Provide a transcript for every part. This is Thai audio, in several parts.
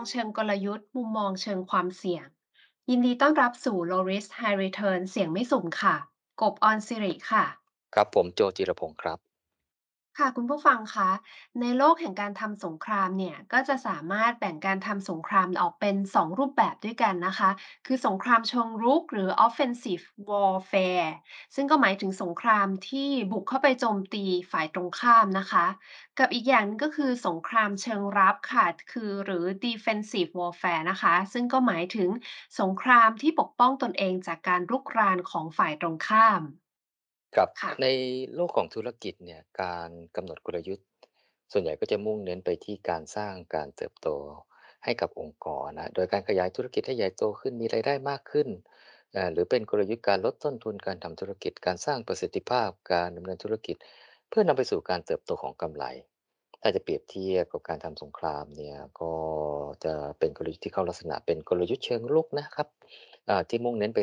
องเชิงกลยุทธ์ มุมมองเชิงความเสี่ยง ยินดีต้อนรับสู่ Low Risk High Return เสี่ยงไม่สุ่มค่ะ กบออนซิริค่ะ ครับผมโจจิรพงศ์ครับ ค่ะคุณผู้ฟังคะ ในโลกแห่งการทำสงครามเนี่ย ก็จะสามารถแบ่งการทำสงครามออกเป็น 2 รูปแบบด้วยกันนะคะ คือสงครามเชิงรุกหรือ offensive warfare ซึ่งก็หมายถึงสงครามที่บุกเข้าไปโจมตีฝ่ายตรงข้ามนะคะ กับอีกอย่างนึงก็คือสงครามเชิงรับค่ะ คือหรือ defensive warfare นะคะ ซึ่งก็หมายถึงสงครามที่ปกป้องตนเองจากการรุกรานของฝ่ายตรงข้าม ครับ ค่ะ ในโลกของธุรกิจเนี่ยการกำหนดกลยุทธ์ ส่วนใหญ่ก็จะมุ่งเน้นไปที่การสร้างการเติบโตให้กับองค์กรนะ โดยการขยายธุรกิจให้ใหญ่โตขึ้น มีรายได้มากขึ้นเอ่อหรือเป็นกลยุทธ์การลดต้นทุนการทำธุรกิจ การสร้างประสิทธิภาพ การดำเนินธุรกิจ เพื่อนำไปสู่การเติบโตของกำไร ถ้าจะเปรียบเทียบกับการทำสงครามเนี่ยก็จะเป็นกลยุทธ์ที่เข้าลักษณะเป็นกลยุทธ์เชิงรุกนะครับที่มุ่งเน้นไป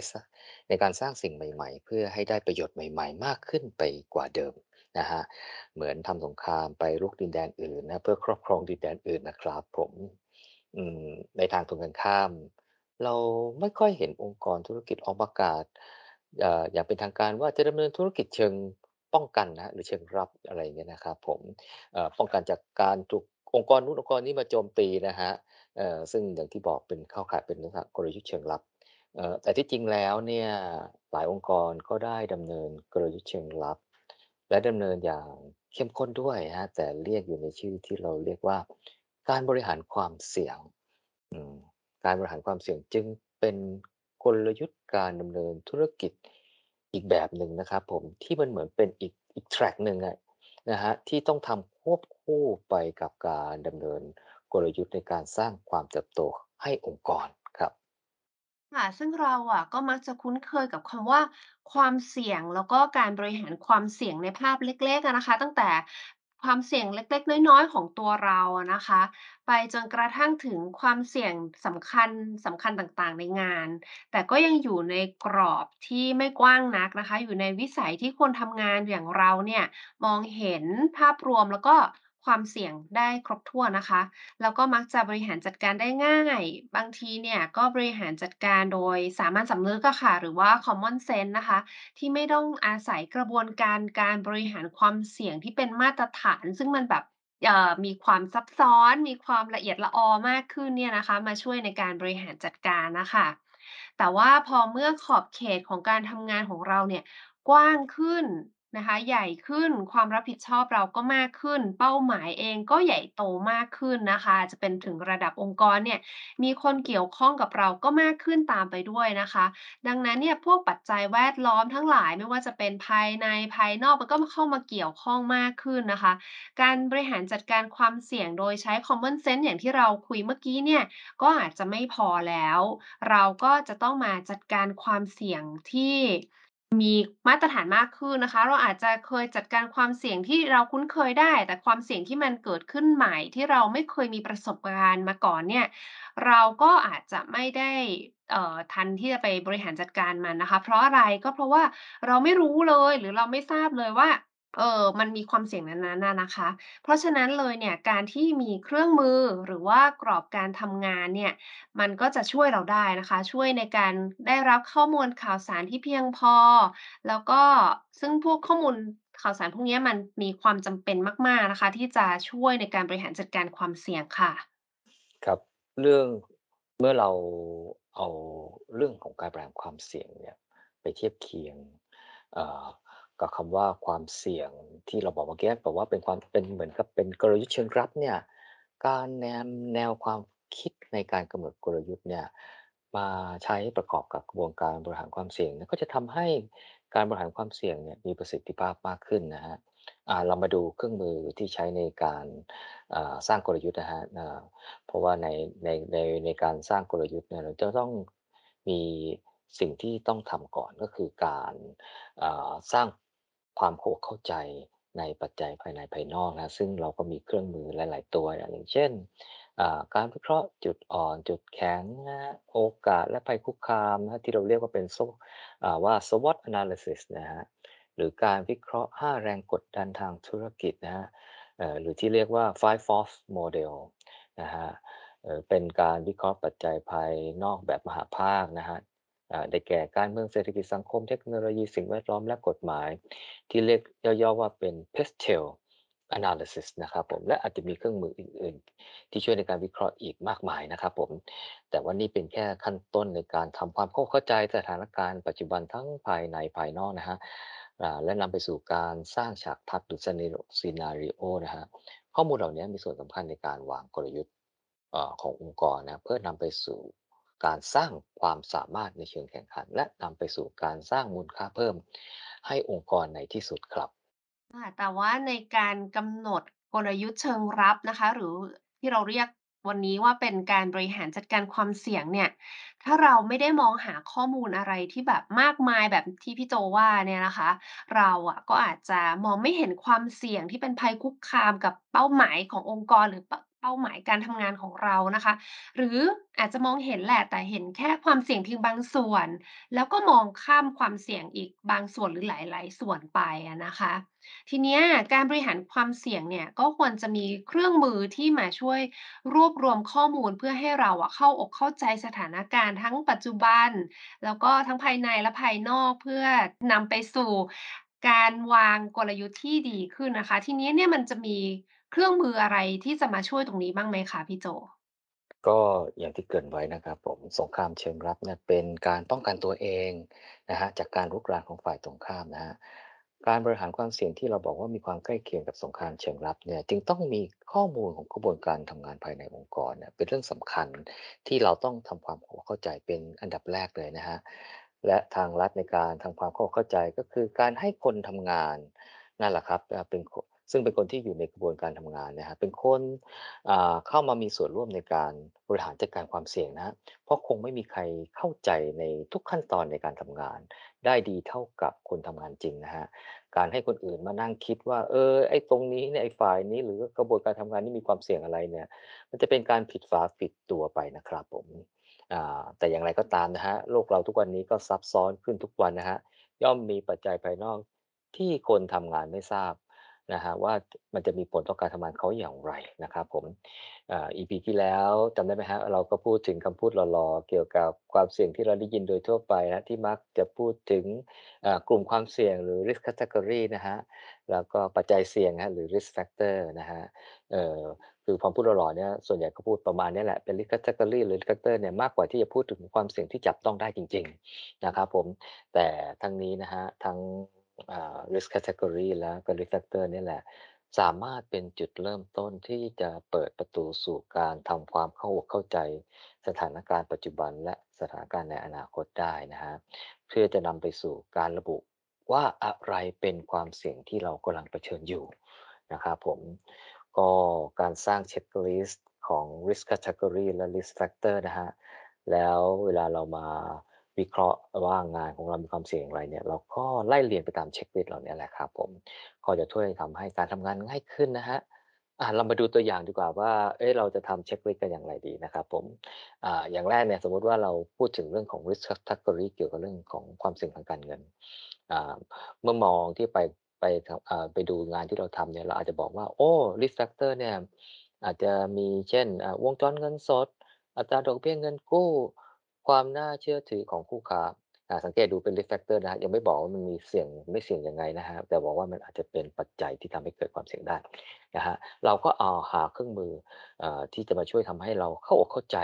ในการสร้างสิ่งใหม่ ๆ เพื่อให้ได้ประโยชน์ใหม่ ๆ มากขึ้นไปกว่าเดิมนะฮะเหมือนทำสงครามไปรุกดินแดนอื่นนะเพื่อครอบครองดินแดนอื่นนะครับผมมในทางตรงกันข้าม เราไม่ค่อยเห็นองค์กรธุรกิจออกประกาศเอ่ออย่างเป็นทางการว่าจะดำเนินธุรกิจเชิง ป้องกันนะหรือเชิงรับอะไรเงี้ยนะครับผมป้องกันจากการถูกองค์กรนู้นองค์กรนี้มาโจมตีนะฮะซึ่งอย่างที่บอกเป็นเข้าข่ายเป็นลักษณะกลยุทธ์เชิงลับแต่ที่จริงแล้วเนี่ยหลายองค์กรก็ได้ดำเนินกลยุทธ์เชิงลับ และดำเนินอย่างเข้มข้นด้วยฮะแต่เรียกอยู่ในชื่อที่เราเรียกว่า การบริหารความเสี่ยงการบริหารความเสี่ยงจึงเป็นกลยุทธ์การดำเนินธุรกิจ อีกแบบหนึ่งนะครับผมที่มันเหมือนเป็นอีกอีกแทร็กหนึ่งอะนะฮะที่ต้องทำควบคู่ไปกับการดำเนินกลยุทธ์ในการสร้างความเติบโตให้องค์กรครับ ค่ะ ซึ่งเราอะก็มักจะคุ้นเคยกับคำว่าความเสี่ยงแล้วก็การบริหารความเสี่ยงในภาพเล็กๆอะนะคะ ตั้งแต่ ความเสี่ยงเล็ก ๆ น้อย ๆ ของตัวเราอะนะคะ ไปจนกระทั่งถึงความเสี่ยงสำคัญ สำคัญต่าง ๆ ในงาน แต่ก็ยังอยู่ในกรอบที่ไม่กว้างนักนะคะ อยู่ในวิสัยที่คนทำงานอย่างเราเนี่ย มองเห็นภาพรวม แล้วก็ ความเสี่ยงได้ครบถ้วนนะคะ แล้วก็มักจะบริหารจัดการได้ง่าย บางทีเนี่ยก็บริหารจัดการโดยสามัญสำนึกอะค่ะ หรือว่า common sense นะคะ ที่ไม่ต้องอาศัยกระบวนการการบริหารความเสี่ยงที่เป็นมาตรฐาน ซึ่งมันแบบเอ่อมีความซับซ้อน มีความละเอียดละออมากขึ้นเนี่ยนะคะ มาช่วยในการบริหารจัดการนะคะ แต่ว่าพอเมื่อขอบเขตของการทำงานของเราเนี่ยกว้างขึ้น นะคะ ใหญ่ขึ้นความรับผิดชอบเราก็มากขึ้น เป้าหมายเองก็ใหญ่โตมากขึ้นนะคะ จะเป็นถึงระดับองค์กรเนี่ยมีคนเกี่ยวข้องกับเราก็มากขึ้นตามไปด้วยนะคะ ดังนั้นเนี่ยพวกปัจจัยแวดล้อมทั้งหลายไม่ว่าจะเป็นภายในภายนอกมันก็เข้ามาเกี่ยวข้องมากขึ้นนะคะ การบริหารจัดการความเสี่ยงโดยใช้ common sense อย่างที่เราคุยเมื่อกี้เนี่ยก็อาจจะไม่พอแล้ว เราก็จะต้องมาจัดการความเสี่ยงที่ มีมาตรฐานมากขึ้นนะคะ เราอาจจะเคยจัดการความเสี่ยงที่เราคุ้นเคยได้ แต่ความเสี่ยงที่มันเกิดขึ้นใหม่ที่เราไม่เคยมีประสบการณ์มาก่อนเนี่ย เราก็อาจจะไม่ได้ เอ่อ ทันที่จะไปบริหารจัดการมันนะคะ เพราะอะไร ก็เพราะว่าเราไม่รู้เลย หรือเราไม่ทราบเลยว่า เออ มันมีความเสี่ยงนั้นๆน่ะนะคะ เพราะฉะนั้นเลยเนี่ย การที่มีเครื่องมือหรือว่ากรอบการทำงานเนี่ย มันก็จะช่วยเราได้นะคะ ช่วยในการได้รับข้อมูลข่าวสารที่เพียงพอ แล้วก็ซึ่งพวกข้อมูลข่าวสารพวกนี้มันมีความจำเป็นมาก ๆนะคะ ที่จะช่วยในการบริหารจัดการความเสี่ยงค่ะ ครับ เรื่องเมื่อเราเอาเรื่องของการบริหารความเสี่ยงเนี่ย ไปเทียบเคียงเอ่อ กับคำว่าความเสี่ยงที่เราบอกเมื่อกี้แบบว่าเป็นความเป็นเหมือนกับเป็นกลยุทธ์เชิงรับเนี่ยการแนมแนวความคิดในการกำหนดกลยุทธ์เนี่ยมาใช้ประกอบกับกระบวนการบริหารความเสี่ยงก็จะทำให้การบริหารความเสี่ยงเนี่ยมีประสิทธิภาพมากขึ้นนะครับอ่าเรามาดูเครื่องมือที่ใช้ในการสร้างกลยุทธ์นะครับอ่าเพราะว่าในในในในการสร้างกลยุทธ์เนี่ยเราจะต้องมีสิ่งที่ต้องทำก่อนก็คือการสร้าง ความเข้าอกเข้าใจในปัจจัยภายในภายนอกนะซึ่งเราก็มีเครื่องมือหลาย ๆ ตัวอย่างเช่นการวิเคราะห์จุดอ่อนจุดแข็งนะโอกาสและภัยคุกคามนะที่เราเรียกว่าเป็นว่า SWOT analysis นะครับหรือการวิเคราะห์ 5 แรงกดดันทางธุรกิจนะครับเอ่อหรือที่เรียกว่า Five Force Model นะฮะเป็นการวิเคราะห์ปัจจัยภายนอกแบบมหาภาคนะครับอ่า ได้แก่การเมืองเศรษฐกิจสังคมเทคโนโลยีสิ่งแวดล้อมและกฎหมาย ที่เรียกย่อๆว่าเป็น Pastel Analysis นะครับผมและอาจจะมีเครื่องมืออื่น ๆ ที่ช่วยในการวิเคราะห์อีกมากมายนะครับผมแต่ว่านี่เป็นแค่ขั้นต้นในการทำความเข้าใจสถานการณ์ปัจจุบันทั้งภายในภายนอกนะฮะและนำไปสู่การสร้างฉากทัศน์หรือ Scenario Scenario นะฮะข้อมูลเหล่านี้มีส่วนสำคัญในการวางกลยุทธ์ขององค์กรนะเพื่อนำไปสู่ การสร้างความสามารถในเชิงแข่งขัน และนำไปสู่การสร้างมูลค่าเพิ่ม ให้องค์กรในที่สุดครับ ค่ะแต่ว่าในการกำหนดกลยุทธ์เชิงรับนะคะ หรือที่เราเรียกวันนี้ว่าเป็นการบริหารจัดการความเสี่ยงเนี่ย ถ้าเราไม่ได้มองหาข้อมูลอะไรที่แบบมากมายแบบที่พี่โจว่าเนี่ยนะคะ เราอะก็อาจจะมองไม่เห็นความเสี่ยงที่เป็นภัยคุกคามกับเป้าหมายขององค์กรหรือเเป้าหมายการทำงานของเรานะคะ หรืออาจจะมองเห็นแหละ แต่เห็นแค่ความเสี่ยงเพียงบางส่วน แล้วก็มองข้ามความเสี่ยงอีกบางส่วนหรือหลาย ๆ ส่วนไปอะนะคะ ทีเนี้ยการบริหารความเสี่ยงเนี่ยก็ควรจะมีเครื่องมือที่มาช่วยรวบรวมข้อมูลเพื่อให้เราอะเข้าอกเข้าใจสถานการณ์ทั้งปัจจุบัน แล้วก็ทั้งภายในและภายนอกเพื่อนำไปสู่ การวางกลยุทธ์ที่ดีขึ้นนะคะ ทีนี้เนี่ยมันจะมีเครื่องมืออะไรที่จะมาช่วยตรงนี้บ้างไหมคะพี่โจ ก็อย่างที่เกริ่นไว้นะครับผมสงครามเชิงรับเนี่ยเป็นการป้องกันตัวเองนะฮะจากการรุกรานของฝ่ายตรงข้ามนะฮะการบริหารความเสี่ยงที่เราบอกว่ามีความใกล้เคียงกับสงครามเชิงรับเนี่ยจึงต้องมีข้อมูลของกระบวนการทำงานภายในองค์กรเนี่ยเป็นเรื่องสำคัญที่เราต้องทำความเข้าใจเป็นอันดับแรกเลยนะฮะ และทางรัฐในการทำความเข้าใจก็คือการให้คนทำงานนั่นแหละครับเป็นซึ่งเป็นคนที่อยู่ในกระบวนการทำงานนะครับเป็นคนเข้ามามีส่วนร่วมในการบริหารจัดการความเสี่ยงนะเพราะคงไม่มีใครเข้าใจในทุกขั้นตอนในการทำงาน ได้ดีเท่ากับคนทำงานจริงนะฮะการให้คนอื่นมานั่งคิดว่า เออไอ้ตรงนี้เนี่ยไอ้ฝ่ายนี้หรือกระบวนการทำงานนี้มีความเสี่ยงอะไรเนี่ย มันจะเป็นการผิดฝาผิดตัวไปนะครับผม แต่อย่างไรก็ตามนะฮะโลกเราทุกวันนี้ก็ซับซ้อนขึ้นทุกวันนะฮะย่อมมีปัจจัยภายนอกที่คนทำงานไม่ทราบ นะฮะว่ามันจะมีผลต่อการทำงานเขาอย่างไรนะครับผมอ่า EP ที่แล้วจำได้ไหมครับเราก็พูดถึงคำพูดหล่อๆเกี่ยวกับความเสี่ยงที่เราได้ยินโดยทั่วไปนะที่มักจะพูดถึงอ่ากลุ่มความเสี่ยงหรือ risk category นะฮะแล้วก็ปัจจัยเสี่ยงฮะหรือ risk factor นะฮะเอ่อคือความพูดหล่อๆเนี่ยส่วนใหญ่ก็พูดประมาณนี้แหละเป็น risk category หรือ risk factor เนี่ยมากกว่าที่จะพูดถึงความเสี่ยงที่จับต้องได้จริง ๆนะครับผมแต่ทั้งนี้นะครับทั้ง อ่า risk category และก็ risk factor นี่แหละ สามารถเป็นจุดเริ่มต้นที่จะเปิดประตูสู่การทำความเข้าอกเข้าใจ สถานการณ์ปัจจุบันและสถานการณ์ในอนาคตได้นะครับเพื่อจะนำไปสู่การระบุว่าอะไรเป็นความเสี่ยงที่เรากำลังเผชิญอยู่นะครับผมก็การสร้าง checklist ของ Risk Category และ Risk Factor นะฮะแล้วเวลาเรามา วิเคราะห์ว่างานของเรามีความเสี่ยงอย่างไรเนี่ย เราก็ไล่เรียงไปตาม checklist เหล่านี้แหละครับผมก็จะช่วยทำให้การทำงานง่ายขึ้นนะฮะอ่าเรามาดูตัวอย่างดีกว่าว่าเอ๊ะเราจะทำ checklist กันอย่างไรดีนะครับผมอ่าอย่างแรกเนี่ยสมมติว่าเราพูดถึงเรื่องของ Risk Category เกี่ยวกับเรื่องของความเสี่ยงทางการเงินอ่าเมื่อมองที่ไปไปอ่ไปดูงานที่เราทำเนี่ยเราอาจจะบอกว่าโอ้ risk factor เนี่ยอาจจะมีเช่นอ่าวงจรเงินสด อัตราดอกเบี้ยเงินกู้ ความน่าเชื่อถือของคู่ค้าอ่าสังเกตดูเป็น risk factor นะครับยังไม่บอกว่ามันมีเสี่ยงไม่เสี่ยงยังไงนะครับแต่บอกว่ามันอาจจะเป็นปัจจัยที่ทำให้เกิดความเสี่ยงได้นะครับเราก็เอาหาเครื่องมืออ่าที่จะมาช่วยทำให้เราเข้าอกเข้าใจ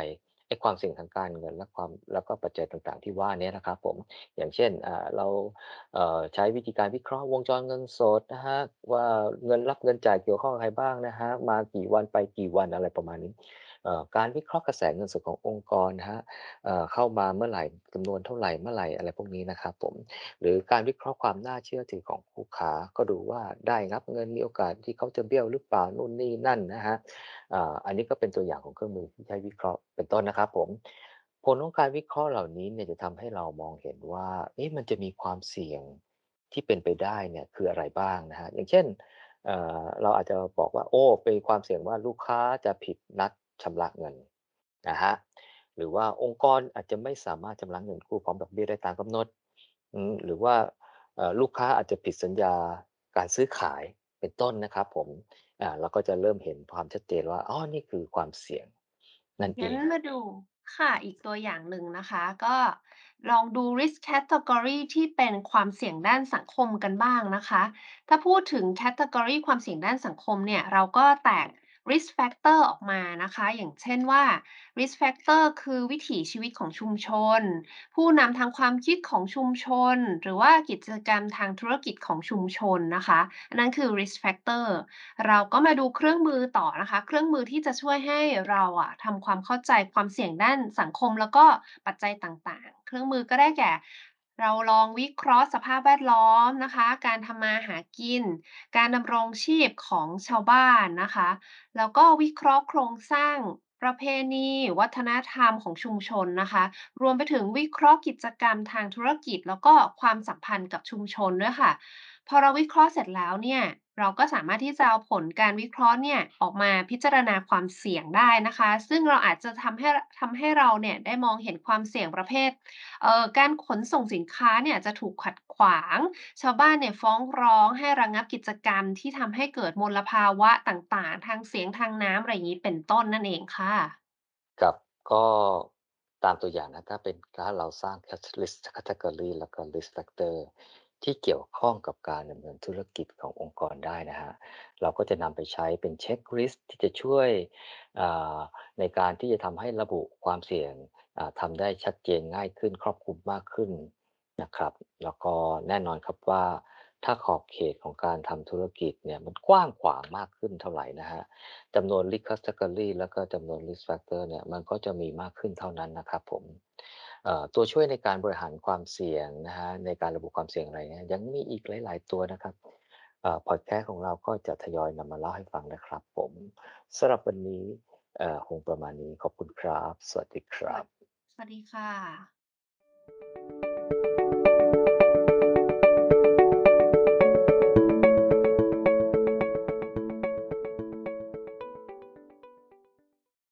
ไอ้ความเสี่ยงทางการเงินและความแล้วก็ปัจจัยต่างๆ ที่ว่านี้นะครับผมอย่างเช่นเราใช้วิธีการวิเคราะห์วงจรเงินสดนะครับว่าเงินรับเงินจ่ายเกี่ยวข้องกับใครบ้างนะครับมากี่วันไปกี่วันอะไรประมาณนี้ การวิเคราะห์กระแสเงินสดขององค์กรนะเข้ามาเมื่อไหร่จำนวนเท่าไหร่เมื่อไหร่อะไรพวกนี้นะครับผมหรือการวิเคราะห์ความน่าเชื่อถือของคู่ค้าก็ดูว่าได้รับเงินมีโอกาสที่เขาจะเบี้ยวหรือเปล่านู่นนี่นั่นนะครับอ่าอันนี้ก็เป็นตัวอย่างของเครื่องมือที่ใช้วิเคราะห์เป็นต้นนะครับผมผลของการวิเคราะห์เหล่านี้เนี่ยจะทำให้เรามองเห็นว่าเอ๊ะมันจะมีความเสี่ยงที่เป็นไปได้เนี่ยคืออะไรบ้างนะครับอย่างเช่นเราอาจจะบอกว่าโอ้เป็นความเสี่ยงว่าลูกค้าจะผิดนัด ชำระเงินนะครับหรือว่าองค์กรอาจจะไม่สามารถชำระเงินกู้พร้อมดอกเบี้ยได้ตามกำหนด หรือว่าลูกค้าอาจจะผิดสัญญาการซื้อขายเป็นต้นนะครับผมเราก็จะเริ่มเห็นความชัดเจนว่าอ๋อนี่คือความเสี่ยง นั่นเองั้นงมาดูค่ะอีกตัวอย่างหนึ่งนะคะ ก็ลองดู risk category ที่เป็นความเสี่ยงด้านสังคมกันบ้างนะคะ ถ้าพูดถึง category ความเสี่ยงด้านสังคมเนี่ย เราก็แตก risk factor ออกมานะคะ อย่างเช่นว่า risk factor คือวิถีชีวิตของชุมชน ผู้นำทางความคิดของชุมชน หรือว่ากิจกรรมทางธุรกิจของชุมชนนะคะอันนั้นคือ risk factor เราก็มาดูเครื่องมือต่อนะคะ เครื่องมือที่จะช่วยให้เราอะทำความเข้าใจความเสี่ยงด้านสังคมแล้วก็ปัจจัยต่างๆ เครื่องมือก็ได้แก่ เราลองวิเคราะห์สภาพแวดล้อมนะคะ การทำมาหากิน การดำรงชีพของชาวบ้านนะคะ แล้วก็วิเคราะห์โครงสร้างประเพณี วัฒนธรรมของชุมชนนะคะ รวมไปถึงวิเคราะห์กิจกรรมทางธุรกิจ แล้วก็ความสัมพันธ์กับชุมชนด้วยค่ะพอเราวิเคราะห์เสร็จแล้วเนี่ยเราก็สามารถที่จะเอาผลการวิเคราะห์เนี่ยออกมาพิจารณาความเสี่ยงได้นะคะ ซึ่งเราอาจจะทำให้ทำให้เราเนี่ยได้มองเห็นความเสี่ยงประเภทเอ่อการขนส่งสินค้าเนี่ยจะถูกขัดขวาง ชาวบ้านเนี่ยฟ้องร้องให้ระงับกิจกรรมที่ทำให้เกิดมลภาวะต่างๆ ทางเสียงทางน้ำอะไรอย่างงี้เป็นต้นนั่นเองค่ะครับก็ตามตัวอย่างนะถ้าเป็นถ้าเราสร้าง Catalyst Category แล้วก็ Risk Factor ที่เกี่ยวข้องกับการดำเนินธุรกิจขององค์กรได้นะครับเราก็จะนำไปใช้เป็นเช็กลิสต์ที่จะช่วยอ่าในการที่จะทำให้ระบุความเสี่ยงอ่าทำได้ชัดเจนง่ายขึ้นครอบคลุมมากขึ้นนะครับ แล้วก็แน่นอนครับว่า ถ้าขอบเขตของการทำธุรกิจเนี่ยมันกว้างขวางมากขึ้นเท่าไหร่นะครับจำนวน Risk Category แล้วก็จำนวน Risk Factor เนี่ยมันก็จะมีมากขึ้นเท่านั้นนะครับผม ตัวช่วยในการบริหารความเสี่ยงนะฮะในการระบุความเสี่ยงอะไรเงี้ยยังมีอีกหลาย ๆ ตัวนะครับอพอดแคสต์ของเราก็จะทยอยนำมาเล่าให้ฟังนะครับ ผมสำหรับวันนี้คงประมาณนี้ขอบคุณครับ สวัสดีครับ สวัสดีค่ะ